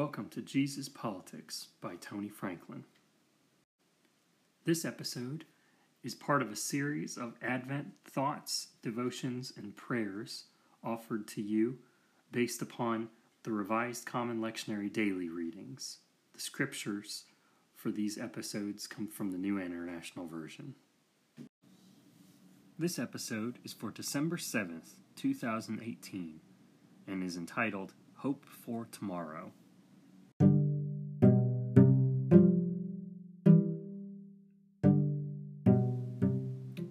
Welcome to Jesus Politics by Tony Franklin. This episode is part of a series of Advent thoughts, devotions, and prayers offered to you based upon the Revised Common Lectionary daily readings. The scriptures for these episodes come from the New International Version. This episode is for December 7th, 2018, and is entitled Hope for Tomorrow.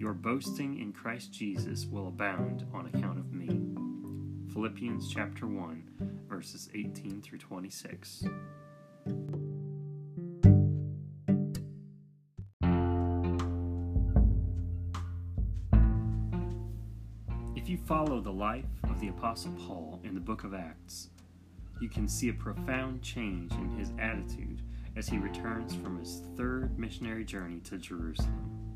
your boasting in Christ Jesus will abound on account of me. Philippians chapter 1, verses 18 through 26. If you follow the life of the Apostle Paul in the book of Acts, you can see a profound change in his attitude as he returns from his third missionary journey to Jerusalem.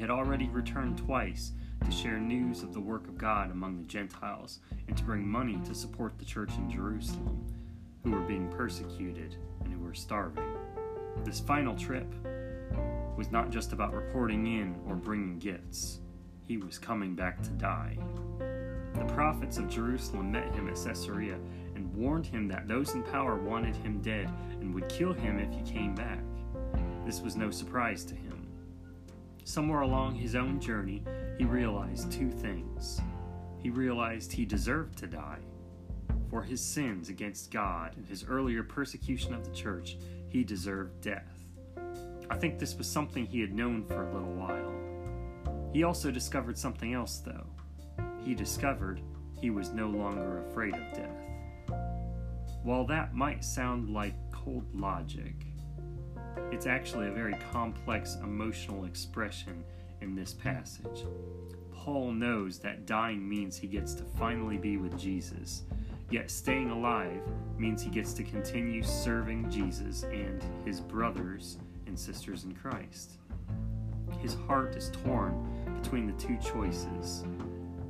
Had already returned twice to share news of the work of God among the Gentiles and to bring money to support the church in Jerusalem, who were being persecuted and who were starving. This final trip was not just about reporting in or bringing gifts, he was coming back to die. The prophets of Jerusalem met him at Caesarea and warned him that those in power wanted him dead and would kill him if he came back. This was no surprise to him. Somewhere along his own journey, he realized two things. He realized he deserved to die. For his sins against God and his earlier persecution of the church, he deserved death. I think this was something he had known for a little while. He also discovered something else, though. He discovered he was no longer afraid of death. While that might sound like cold logic, it's actually a very complex emotional expression in this passage. Paul knows that dying means he gets to finally be with Jesus, yet staying alive means he gets to continue serving Jesus and his brothers and sisters in Christ. His heart is torn between the two choices,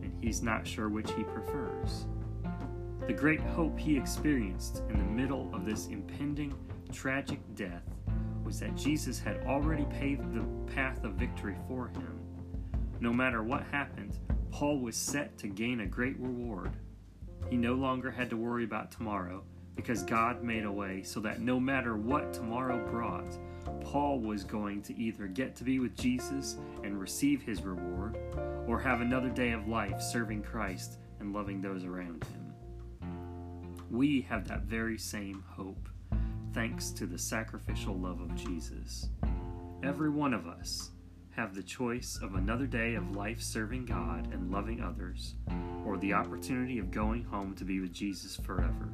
and he's not sure which he prefers. The great hope he experienced in the middle of this impending tragic death was that Jesus had already paved the path of victory for him. No matter what happened, Paul was set to gain a great reward. He no longer had to worry about tomorrow because God made a way so that no matter what tomorrow brought, Paul was going to either get to be with Jesus and receive his reward, or have another day of life serving Christ and loving those around him. We have that very same hope, thanks to the sacrificial love of Jesus. Every one of us have the choice of another day of life serving God and loving others, or the opportunity of going home to be with Jesus forever.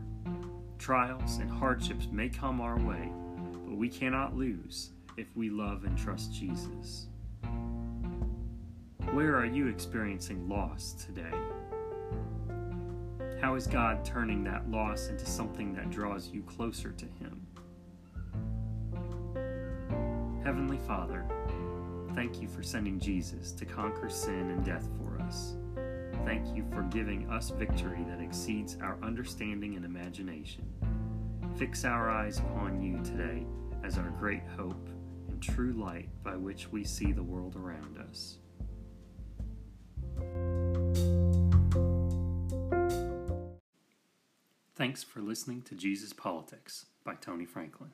Trials and hardships may come our way, but we cannot lose if we love and trust Jesus. Where are you experiencing loss today? How is God turning that loss into something that draws you closer to Him? Heavenly Father, thank you for sending Jesus to conquer sin and death for us. Thank you for giving us victory that exceeds our understanding and imagination. Fix our eyes upon you today as our great hope and true light by which we see the world around us. Thanks for listening to Jesus Politics by Tony Franklin.